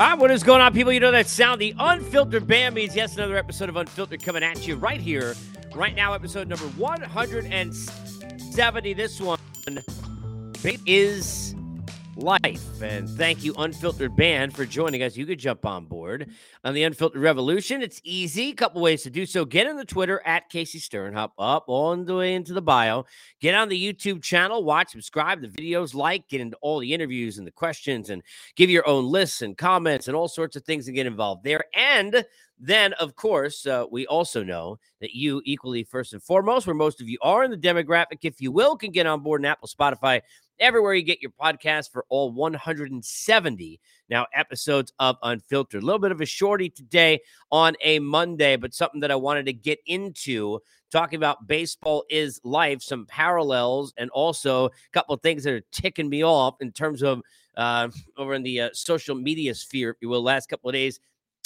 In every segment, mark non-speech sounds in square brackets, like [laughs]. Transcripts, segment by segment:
All right, what is going on, people? You know that sound. The Unfiltered Band means yes, another episode of Unfiltered coming at you right here, right now, episode number 170. This one is life. And thank you, Unfiltered Band, for joining us. You could jump on board on the Unfiltered Revolution. It's easy. A couple ways to do so. Get on the Twitter at Casey Stern, hop up on the way into the bio. Get on the YouTube channel, watch, subscribe, the videos, like, get into all the interviews and the questions, and give your own lists and comments and all sorts of things and get involved there. And then, of course, uh, we also know that you, equally first and foremost, where most of you are in the demographic, if you will, can get on board in Apple, Spotify, everywhere you get your podcast for all 170 now episodes of Unfiltered. A little bit of a shorty today on a Monday, but something that I wanted to get into talking about baseball is life, some parallels, and also a couple of things that are ticking me off in terms of uh, [laughs] over in the uh, social media sphere, if you will, last couple of days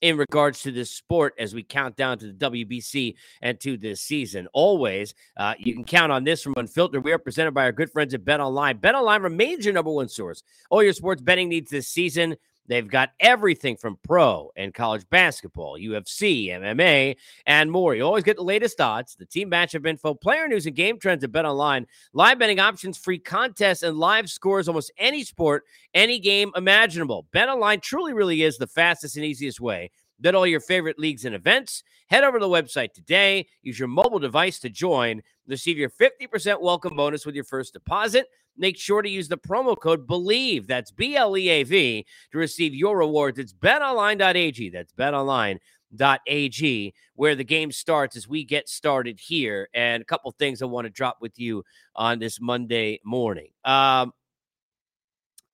in regards to this sport as we count down to the WBC and to this season. Always, uh, you can count on this from Unfiltered. We are presented by our good friends at Bet Online. Bet Online remains your number one source. All your sports betting needs this season. They've got everything from pro and college basketball, UFC, MMA, and more. You always get the latest odds, the team matchup info, player news, and game trends at Bet Online. Live betting options, free contests, and live scores almost any sport, any game imaginable. Bet Online truly, really is the fastest and easiest way Bet all your favorite leagues and events. Head over to the website today. Use your mobile device to join. Receive your 50% welcome bonus with your first deposit. Make sure to use the promo code BLEAV, that's B L E A V, to receive your rewards. It's betonline.ag. That's betonline.ag, where the game starts as we get started here. And a couple things I want to drop with you on this Monday morning. Um,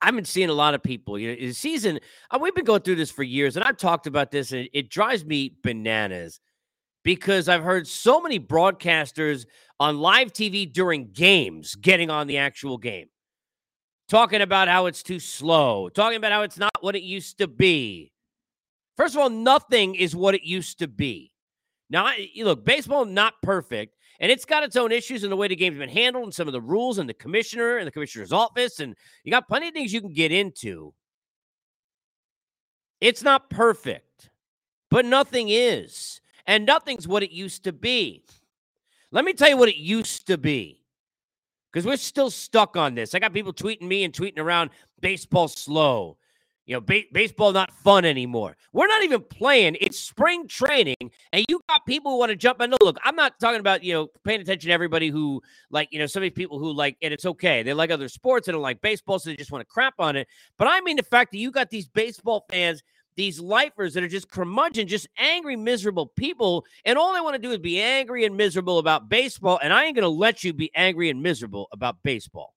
I've been seeing a lot of people. You know, the season uh, we've been going through this for years, and I've talked about this, and it drives me bananas because I've heard so many broadcasters on live TV during games getting on the actual game, talking about how it's too slow, talking about how it's not what it used to be. First of all, nothing is what it used to be. Now, look, baseball not perfect, and it's got its own issues in the way the game's been handled and some of the rules and the commissioner and the commissioner's office. And you got plenty of things you can get into. It's not perfect, but nothing is. And nothing's what it used to be. Let me tell you what it used to be. Because we're still stuck on this. I got people tweeting me and tweeting around baseball slow. You know, ba- baseball not fun anymore. We're not even playing. It's spring training, and you got people who want to jump in. No, look, I'm not talking about you know paying attention to everybody who like you know some of these people who like, and it's okay. They like other sports. They don't like baseball, so they just want to crap on it. But I mean the fact that you got these baseball fans, these lifers that are just curmudgeon, just angry, miserable people, and all they want to do is be angry and miserable about baseball. And I ain't gonna let you be angry and miserable about baseball.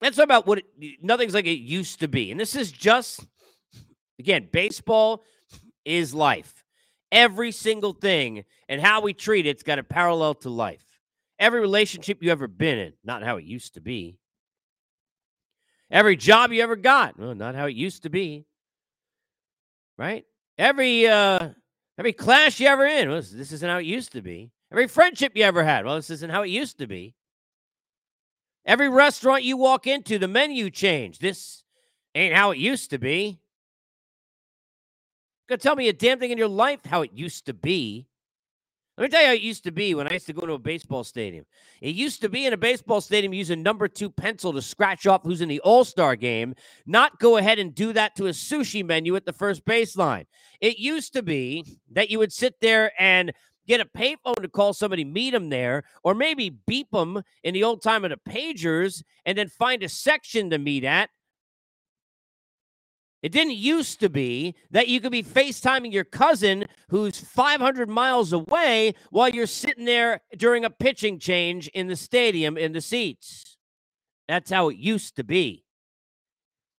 Let's talk about what it, nothing's like it used to be. And this is just, again, baseball is life. Every single thing and how we treat it's got a parallel to life. Every relationship you ever been in, not how it used to be. Every job you ever got, well, not how it used to be. Right? Every uh every class you ever in, well, this isn't how it used to be. Every friendship you ever had, well, this isn't how it used to be. Every restaurant you walk into, the menu changed. This ain't how it used to be. You Gonna tell me a damn thing in your life how it used to be. Let me tell you how it used to be when I used to go to a baseball stadium. It used to be in a baseball stadium use a number two pencil to scratch off who's in the All Star game, not go ahead and do that to a sushi menu at the first baseline. It used to be that you would sit there and get a payphone to call somebody, meet them there, or maybe beep them in the old time of the pagers and then find a section to meet at it didn't used to be that you could be FaceTiming your cousin who's 500 miles away while you're sitting there during a pitching change in the stadium in the seats. That's how it used to be.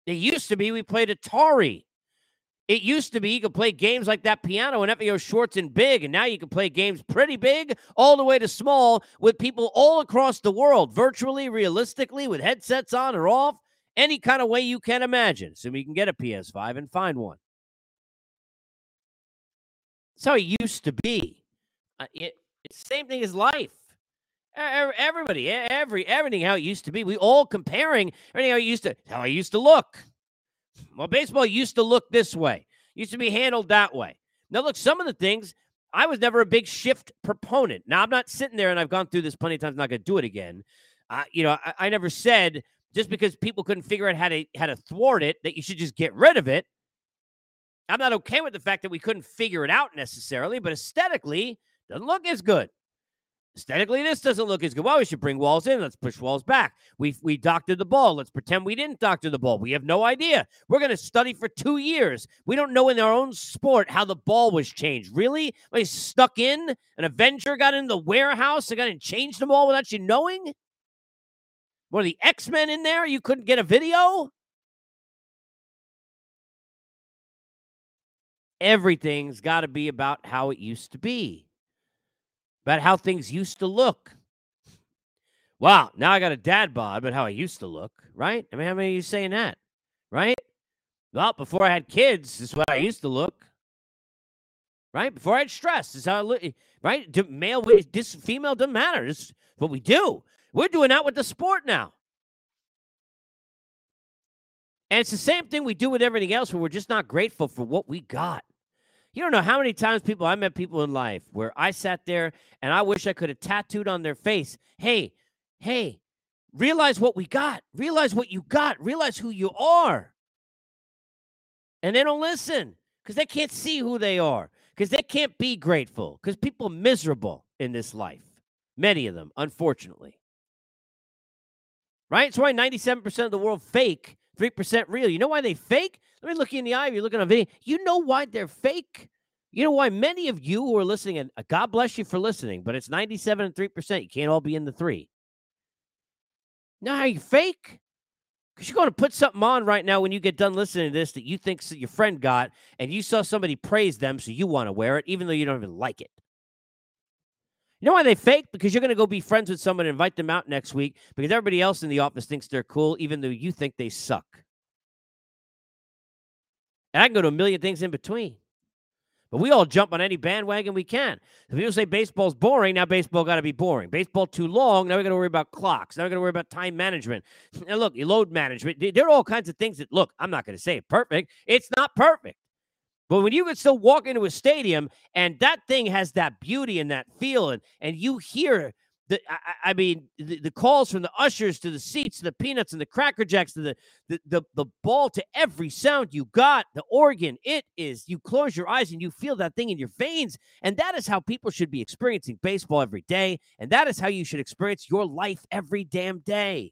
It used to be we played Atari. It used to be you could play games like that piano and FAO Schwarz and big, and now you can play games pretty big all the way to small with people all across the world, virtually, realistically, with headsets on or off any kind of way you can imagine. So you can get a PS5 and find one. That's how it used to be. Uh, it, it's the same thing as life. Everybody, every everything how it used to be. We all comparing everything how it used to how it used to look. Well, baseball used to look this way. Used to be handled that way. Now, look, some of the things I was never a big shift proponent. Now, I'm not sitting there and I've gone through this plenty of times. I'm not going to do it again. Uh, you know, I, I never said just because people couldn't figure out how to how to thwart it that you should just get rid of it. I'm not okay with the fact that we couldn't figure it out necessarily, but aesthetically doesn't look as good. Aesthetically, this doesn't look as good. Well, we should bring walls in. Let's push walls back. We we doctored the ball. Let's pretend we didn't doctor the ball. We have no idea. We're going to study for two years. We don't know in our own sport how the ball was changed. Really? They stuck in. An Avenger got in the warehouse. and got and changed them all without you knowing. Were the X Men in there? You couldn't get a video? Everything's got to be about how it used to be, about how things used to look. Wow, now I got a dad bod, but how I used to look, right? I mean, how many of you saying that, right? Well, before I had kids, this is what I used to look, right? Before I had stress, this is how I look, right? Male, this female doesn't matter. This is what we do. We're doing that with the sport now. And it's the same thing we do with everything else where we're just not grateful for what we got. You don't know how many times people I met people in life where I sat there and I wish I could have tattooed on their face, hey, hey, realize what we got, realize what you got, realize who you are. And they don't listen because they can't see who they are, because they can't be grateful, because people are miserable in this life. Many of them, unfortunately right? It's why 97% of the world fake, 3% real. You know why they fake? Let me look you in the eye. If you're looking on video. You know why they're fake? You know why many of you who are listening, and uh, God bless you for listening, but it's 97 and 3%. You can't all be in the three. Now, how you fake? Because you're going to put something on right now when you get done listening to this that you think your friend got, and you saw somebody praise them, so you want to wear it, even though you don't even like it. You know why they fake? Because you're going to go be friends with someone and invite them out next week because everybody else in the office thinks they're cool, even though you think they suck. And I can go to a million things in between. But we all jump on any bandwagon we can. If people say baseball's boring, now baseball got to be boring. Baseball too long, now we got to worry about clocks. Now we got to worry about time management. [laughs] And look, load management. There are all kinds of things that, look, I'm not going to say perfect. It's not perfect. But when you can still walk into a stadium and that thing has that beauty and that feel, and, and you hear the, I, I mean, the, the, calls from the ushers to the seats, to the peanuts and the cracker jacks, to the, the, the, the ball, to every sound you got, the organ, it is, you close your eyes and you feel that thing in your veins. And that is how people should be experiencing baseball every day. And that is how you should experience your life every damn day.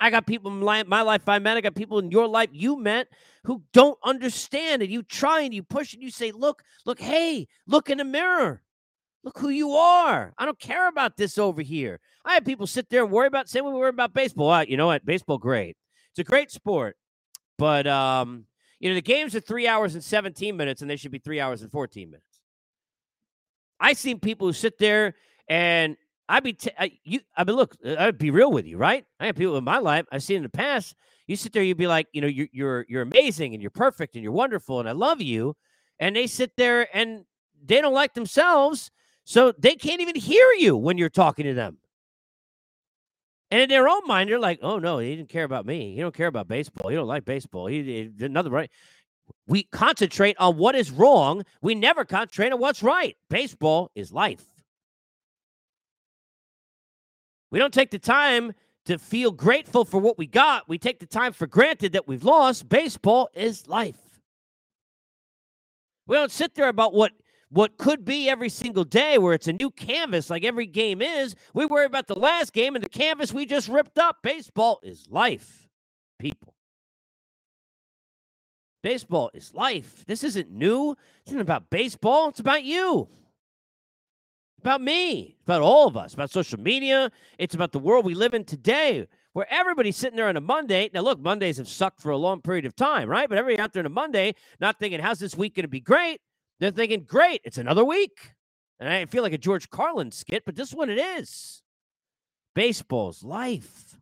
I got people in my, my life I met. I got people in your life you met who don't understand. And you try and you push and you say, look, look, hey, look in the mirror. Look who you are. I don't care about this over here. I have people sit there and worry about, same way we worry about baseball. Uh, you know what? Baseball, great. It's a great sport. But, um, you know, the games are three hours and 17 minutes, and they should be three hours and 14 minutes. I've seen people who sit there and I'd be t- I, you. I mean, look, uh, I'd be real with you, right? I have people in my life I've seen in the past. You sit there, you'd be like, you know, you're you're you're amazing and you're perfect and you're wonderful and I love you, and they sit there and they don't like themselves, so they can't even hear you when you're talking to them. And in their own mind, they're like, "Oh no, he didn't care about me. He don't care about baseball. He don't like baseball. He, he did nothing right." We concentrate on what is wrong. We never concentrate on what's right. Baseball is life. We don't take the time to feel grateful for what we got. We take the time for granted that we've lost. Baseball is life. We don't sit there about what what could be every single day where it's a new canvas like every game is. We worry about the last game and the canvas we just ripped up. Baseball is life, people. Baseball is life. This isn't new. It's not about baseball. It's about you about me, about all of us, about social media. It's about the world we live in today, where everybody's sitting there on a Monday. Now, look, Mondays have sucked for a long period of time, right? But everybody out there on a Monday, not thinking, how's this week going to be great? They're thinking, great, it's another week. And I feel like a George Carlin skit, but this one it is baseball's life.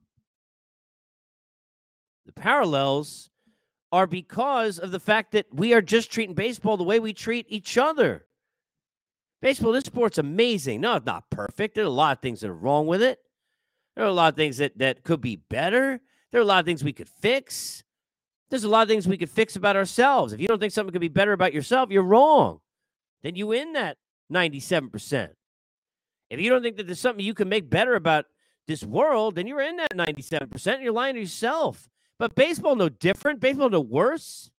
The parallels are because of the fact that we are just treating baseball the way we treat each other. Baseball, this sport's amazing. No, it's not perfect. There are a lot of things that are wrong with it. There are a lot of things that, that could be better. There are a lot of things we could fix. There's a lot of things we could fix about ourselves. If you don't think something could be better about yourself, you're wrong. Then you win that 97%. If you don't think that there's something you can make better about this world, then you're in that 97%. You're lying to yourself. But baseball, no different. Baseball, no worse.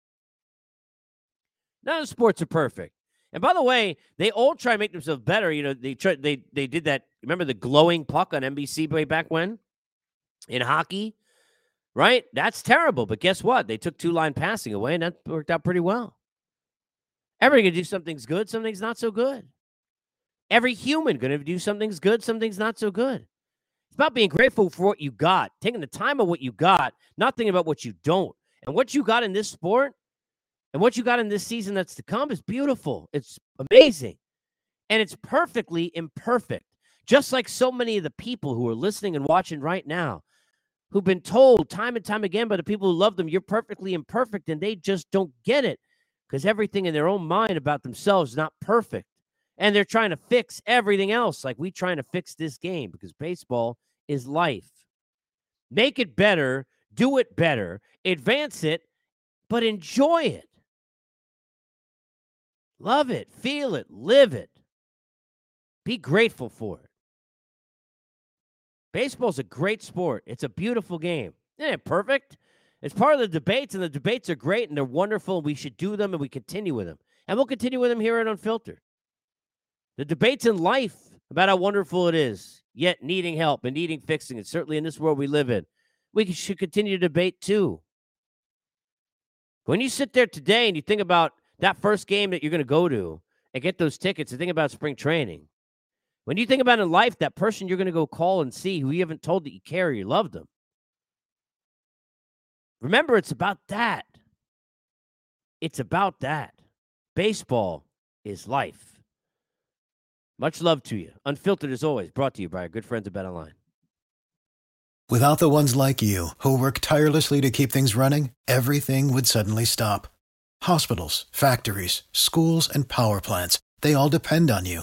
None of sports are perfect. And by the way, they all try to make themselves better. You know, they try, they they did that. Remember the glowing puck on NBC way back when in hockey, right? That's terrible. But guess what? They took two line passing away, and that worked out pretty well. Everybody gonna do something's good, something's not so good. Every human gonna do something's good, something's not so good. It's about being grateful for what you got, taking the time of what you got, not thinking about what you don't. And what you got in this sport and what you got in this season that's to come is beautiful. It's amazing. And it's perfectly imperfect. Just like so many of the people who are listening and watching right now, who've been told time and time again by the people who love them, you're perfectly imperfect, and they just don't get it because everything in their own mind about themselves is not perfect. And they're trying to fix everything else, like we trying to fix this game because baseball is life. Make it better, do it better, advance it, but enjoy it. Love it, feel it, live it. Be grateful for it. Baseball's a great sport. It's a beautiful game. Isn't it perfect? It's part of the debates, and the debates are great and they're wonderful. And we should do them and we continue with them. And we'll continue with them here at Unfiltered. The debates in life about how wonderful it is, yet needing help and needing fixing it, certainly in this world we live in, we should continue to debate too. When you sit there today and you think about that first game that you're going to go to and get those tickets and think about spring training. When you think about in life, that person you're going to go call and see who you haven't told that you care or you love them. Remember, it's about that. It's about that. Baseball is life. Much love to you. Unfiltered as always, brought to you by our good friends at Bet Online. Without the ones like you who work tirelessly to keep things running, everything would suddenly stop Hospitals, factories, schools, and power plants, they all depend on you.